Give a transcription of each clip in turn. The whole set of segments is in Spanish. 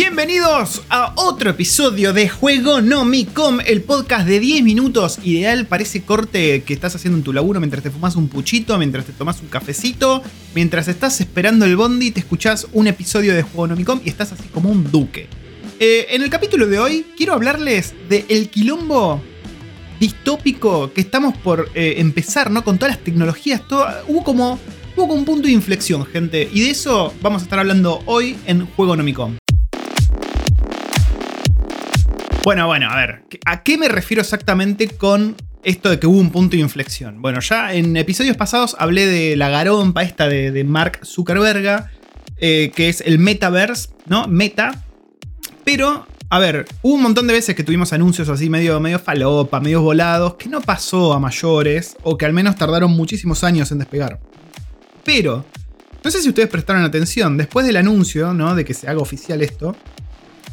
Bienvenidos a otro episodio de Juego Nomicom, el podcast de 10 minutos ideal para ese corte que estás haciendo en tu laburo mientras te fumas un puchito, mientras te tomas un cafecito, mientras estás esperando el bondi, te escuchás un episodio de Juego Nomicom y estás así como un duque. Eh, en el capítulo de hoy quiero hablarles de el quilombo distópico que estamos por eh, empezar, ¿no? Con todas las tecnologías, hubo como hubo un punto de inflexión, gente, y de eso vamos a estar hablando hoy en Juego Nomicom. Bueno, bueno, a ver, ¿a qué me refiero exactamente con esto de que hubo un punto de inflexión? Bueno, ya en episodios pasados hablé de la garompa esta de, Mark Zuckerberg, eh, que es el metaverse, ¿no? Meta. Pero, a ver, hubo un montón de veces que tuvimos anuncios así medio, medio falopa, medio volados, que no pasó a mayores, o que al menos tardaron muchísimos años en despegar. Pero, no sé si ustedes prestaron atención, después del anuncio, ¿no? De que se haga oficial esto,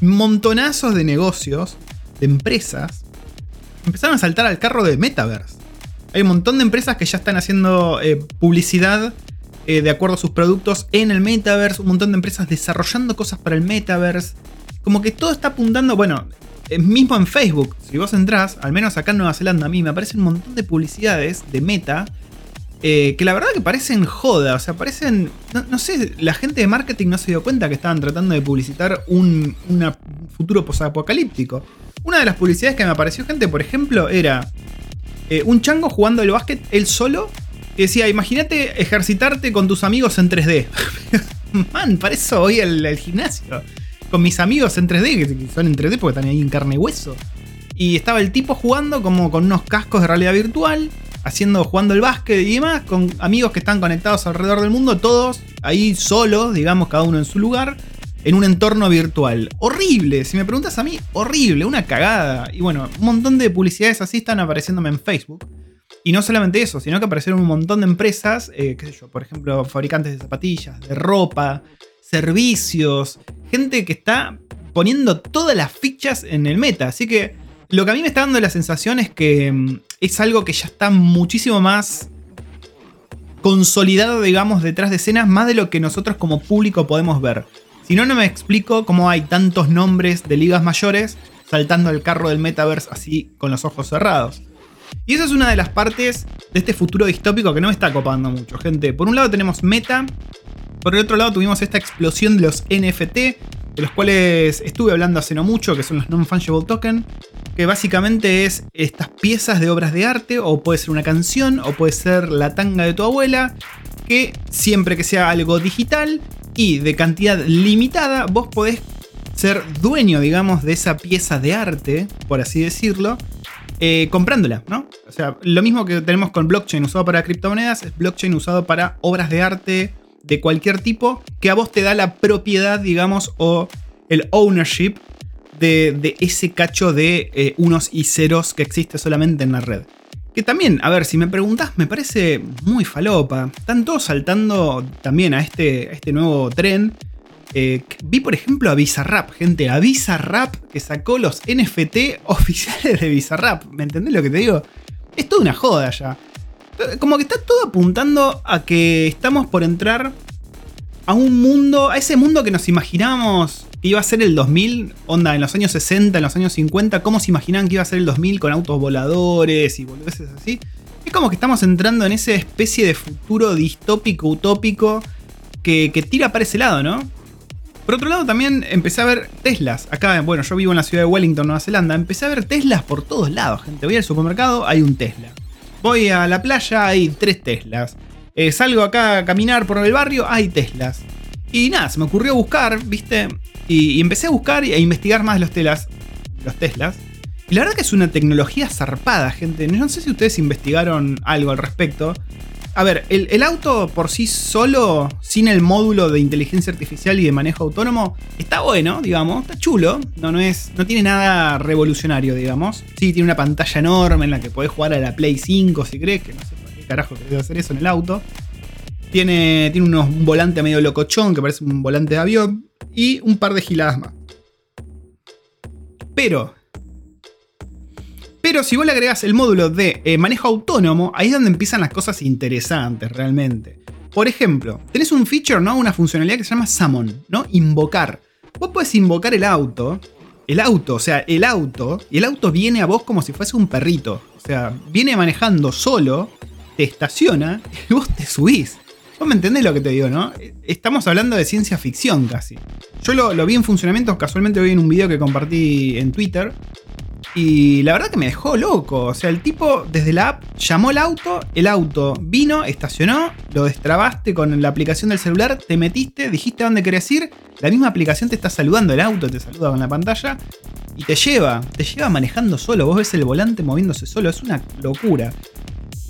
montonazos de negocios, de empresas, empezaron a saltar al carro de Metaverse. Hay un montón de empresas que ya están haciendo eh, publicidad eh, de acuerdo a sus productos en el Metaverse, un montón de empresas desarrollando cosas para el Metaverse. Como que todo está apuntando, bueno, mismo en Facebook, si vos entrás, al menos acá en Nueva Zelanda a mí me aparecen un montón de publicidades de Meta eh, que la verdad que parecen joda, o sea, parecen, no, sé, la gente de marketing no se dio cuenta que estaban tratando de publicitar un futuro posapocalíptico. Una de las publicidades que me apareció gente, por ejemplo, era eh, un chango jugando el básquet él solo, que decía, imagínate ejercitarte con tus amigos en 3D. Man, para eso voy al, gimnasio. Con mis amigos en 3D, que son en 3D porque están ahí en carne y hueso. Y estaba el tipo jugando como con unos cascos de realidad virtual haciendo, jugando el básquet y demás, con amigos que están conectados alrededor del mundo, todos ahí solos, digamos, cada uno en su lugar, en un entorno virtual. Horrible, si me preguntas a mí, horrible, una cagada. Y bueno, un montón de publicidades así están apareciéndome en Facebook. Y no solamente eso, sino que aparecieron un montón de empresas, eh, qué sé yo, por ejemplo, fabricantes de zapatillas, de ropa, servicios, gente que está poniendo todas las fichas en el meta. Así que lo que a mí me está dando la sensación es que mm, es algo que ya está muchísimo más consolidado, digamos, detrás de escenas, más de lo que nosotros como público podemos ver. Si no, no me explico cómo hay tantos nombres de ligas mayores saltando al carro del metaverse así con los ojos cerrados. Y esa es una de las partes de este futuro distópico que no me está copando mucho, gente. Por un lado tenemos Meta, por el otro lado tuvimos esta explosión de los NFT, de los cuales estuve hablando hace no mucho, que son los non-fungible token, que básicamente es estas piezas de obras de arte, o puede ser una canción, o puede ser la tanga de tu abuela, que siempre que sea algo digital y de cantidad limitada, vos podés ser dueño, digamos, de esa pieza de arte, por así decirlo, eh, comprándola, ¿no? O sea, lo mismo que tenemos con blockchain usado para criptomonedas, es blockchain usado para obras de arte de cualquier tipo que a vos te da la propiedad, digamos, o el ownership de, ese cacho de eh, unos y ceros que existe solamente en la red. Que también, a ver, si me preguntas, me parece muy falopa. Están todos saltando también a este, este nuevo tren. Eh, vi, por ejemplo, a Bizarrap, gente, a Bizarrap que sacó los NFT oficiales de Bizarrap. ¿Me entendés lo que te digo? Es toda una joda ya. Como que está todo apuntando a que estamos por entrar a un mundo, a ese mundo que nos imaginamos iba a ser el 2000, onda, en los años 60, en los años 50, ¿cómo se imaginaban que iba a ser el 2000 con autos voladores y boludeces así? Es como que estamos entrando en esa especie de futuro distópico, utópico, que, tira para ese lado, ¿no? Por otro lado, también empecé a ver Teslas. Acá, bueno, yo vivo en la ciudad de Wellington, Nueva Zelanda. Empecé a ver Teslas por todos lados, gente. Voy al supermercado, hay un Tesla. Voy a la playa, hay tres Teslas. Eh, salgo acá a caminar por el barrio, hay Teslas. Y nada, se me ocurrió buscar, ¿viste? Y, empecé a buscar a investigar más los Teslas. Los Teslas. Y la verdad que es una tecnología zarpada, gente. No sé si ustedes investigaron algo al respecto. A ver, el, auto por sí solo, sin el módulo de inteligencia artificial y de manejo autónomo, está bueno, digamos, está chulo. No, no, es, no tiene nada revolucionario, digamos. Sí, tiene una pantalla enorme en la que podés jugar a la Play 5 si crees, que no sé por qué carajo que debe hacer eso en el auto. Tiene, tiene unos, un volante medio locochón que parece un volante de avión. Y un par de giladas más. Pero, pero si vos le agregás el módulo de eh, manejo autónomo, ahí es donde empiezan las cosas interesantes realmente. Por ejemplo, tenés un feature, ¿no? Una funcionalidad que se llama summon, ¿no? Invocar. vos podés invocar el auto. El auto, o sea, el auto. Y el auto viene a vos como si fuese un perrito. O sea, viene manejando solo, te estaciona y vos te subís. Vos me entendés lo que te digo, ¿no? Estamos hablando de ciencia ficción casi. Yo lo, lo vi en funcionamiento, casualmente vi en un video que compartí en Twitter. Y la verdad que me dejó loco. O sea, el tipo desde la app llamó el auto, el auto vino, estacionó, lo destrabaste con la aplicación del celular, te metiste, dijiste a dónde querías ir, la misma aplicación te está saludando, el auto te saluda con la pantalla y te lleva, te lleva manejando solo. Vos ves el volante moviéndose solo, es una locura.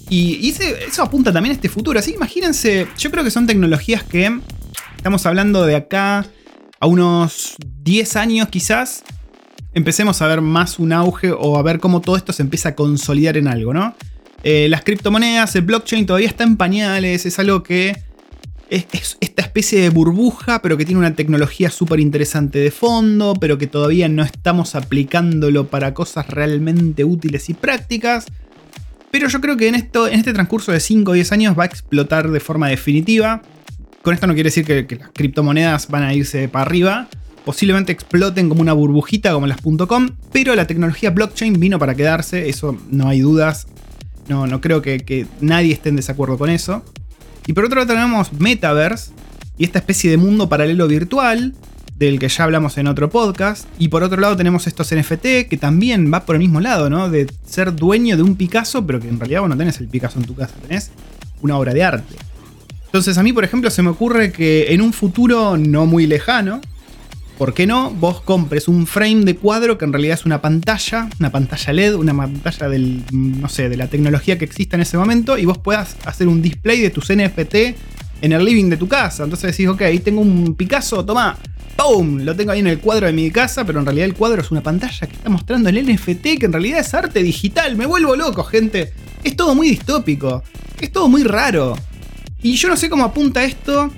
Y, eso apunta también a este futuro. Así que imagínense, yo creo que son tecnologías que estamos hablando de acá a unos 10 años quizás empecemos a ver más un auge o a ver cómo todo esto se empieza a consolidar en algo, ¿no? Eh, las criptomonedas, el blockchain todavía está en pañales, es algo que es, esta especie de burbuja, pero que tiene una tecnología súper interesante de fondo, pero que todavía no estamos aplicándolo para cosas realmente útiles y prácticas. Pero yo creo que en, esto, en este transcurso de 5 o 10 años va a explotar de forma definitiva. Con esto no quiere decir que, que las criptomonedas van a irse para arriba, posiblemente exploten como una burbujita como las .com, pero la tecnología blockchain vino para quedarse, eso no hay dudas. No, no creo que, nadie esté en desacuerdo con eso. Y por otro lado tenemos Metaverse y esta especie de mundo paralelo virtual del que ya hablamos en otro podcast. Y por otro lado tenemos estos NFT que también va por el mismo lado, ¿no? De ser dueño de un Picasso, pero que en realidad vos no tenés el Picasso en tu casa, tenés una obra de arte. Entonces a mí, por ejemplo, se me ocurre que en un futuro no muy lejano, ¿por qué no? Vos compres un frame de cuadro que en realidad es una pantalla, una pantalla LED, una pantalla del, no sé, de la tecnología que exista en ese momento y vos puedas hacer un display de tus NFT en el living de tu casa. Entonces decís, ok, ahí tengo un Picasso, toma, ¡Boom! Lo tengo ahí en el cuadro de mi casa, pero en realidad el cuadro es una pantalla que está mostrando el NFT, que en realidad es arte digital. Me vuelvo loco, gente. Es todo muy distópico. Es todo muy raro. Y yo no sé cómo apunta esto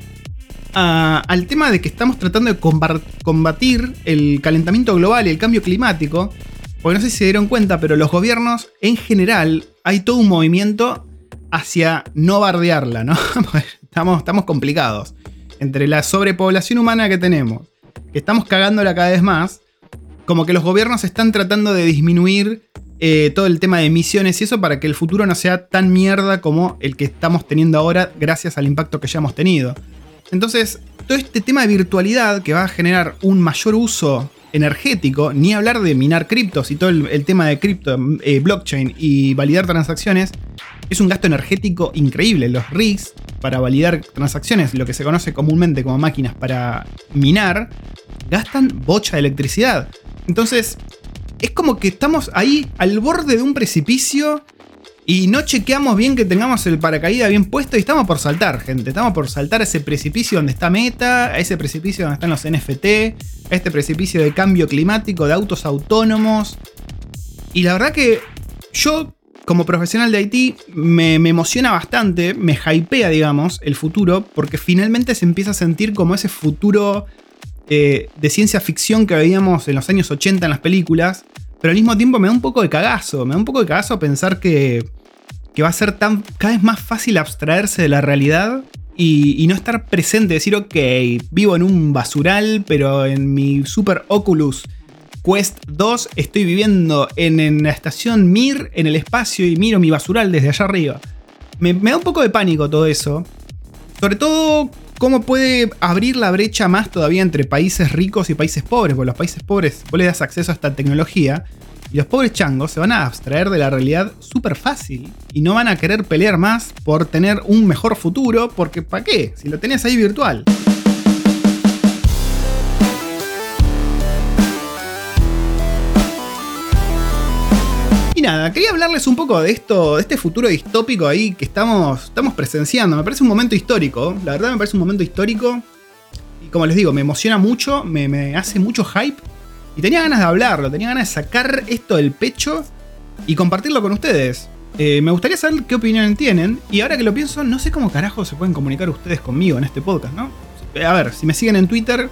al tema de que estamos tratando de combatir el calentamiento global y el cambio climático. Porque no sé si se dieron cuenta, pero los gobiernos en general hay todo un movimiento hacia no bardearla, ¿no? estamos, complicados. Entre la sobrepoblación humana que tenemos, que estamos cagándola cada vez más, como que los gobiernos están tratando de disminuir eh, todo el tema de emisiones y eso para que el futuro no sea tan mierda como el que estamos teniendo ahora gracias al impacto que ya hemos tenido. Entonces, todo este tema de virtualidad que va a generar un mayor uso energético, ni hablar de minar criptos y todo el, tema de cripto, eh, blockchain y validar transacciones, es un gasto energético increíble. Los rigs para validar transacciones, lo que se conoce comúnmente como máquinas para minar, gastan bocha de electricidad. Entonces, es como que estamos ahí al borde de un precipicio y no chequeamos bien que tengamos el paracaídas bien puesto y estamos por saltar, gente. Estamos por saltar a ese precipicio donde está Meta, a ese precipicio donde están los NFT, a este precipicio de cambio climático, de autos autónomos. Y la verdad que yo, como profesional de IT, me, emociona bastante, me hypea, digamos, el futuro, porque finalmente se empieza a sentir como ese futuro eh, de ciencia ficción que veíamos en los años 80 en las películas. Pero al mismo tiempo me da un poco de cagazo. Me da un poco de cagazo pensar que que va a ser tan, cada vez más fácil abstraerse de la realidad y, no estar presente, decir, ok, vivo en un basural, pero en mi Super Oculus Quest 2 estoy viviendo en, la estación Mir, en el espacio, y miro mi basural desde allá arriba. Me, me da un poco de pánico todo eso. Sobre todo cómo puede abrir la brecha más todavía entre países ricos y países pobres, porque los países pobres vos le das acceso a esta tecnología y los pobres changos se van a abstraer de la realidad súper fácil y no van a querer pelear más por tener un mejor futuro, porque ¿para qué? Si lo tenés ahí virtual. Quería hablarles un poco de esto, de este futuro distópico ahí que estamos, estamos presenciando. Me parece un momento histórico, la verdad me parece un momento histórico. Y como les digo, me emociona mucho, me, hace mucho hype y tenía ganas de hablarlo, tenía ganas de sacar esto del pecho y compartirlo con ustedes. Eh, me gustaría saber qué opinión tienen. Y ahora que lo pienso, no sé cómo carajo se pueden comunicar ustedes conmigo en este podcast, ¿no? A ver, si me siguen en Twitter,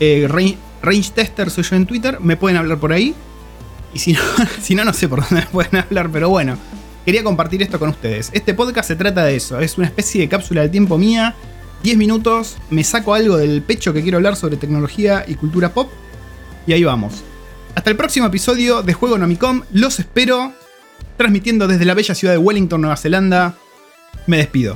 eh, range, Tester soy yo en Twitter, me pueden hablar por ahí. Y si no, si no, no sé por dónde me pueden hablar, pero bueno, quería compartir esto con ustedes. Este podcast se trata de eso, es una especie de cápsula del tiempo mía 10 minutos, me saco algo del pecho que quiero hablar sobre tecnología y cultura pop. Y ahí vamos. Hasta el próximo episodio de Juego Nomicom. Los espero. Transmitiendo desde la bella ciudad de Wellington, Nueva Zelanda. Me despido.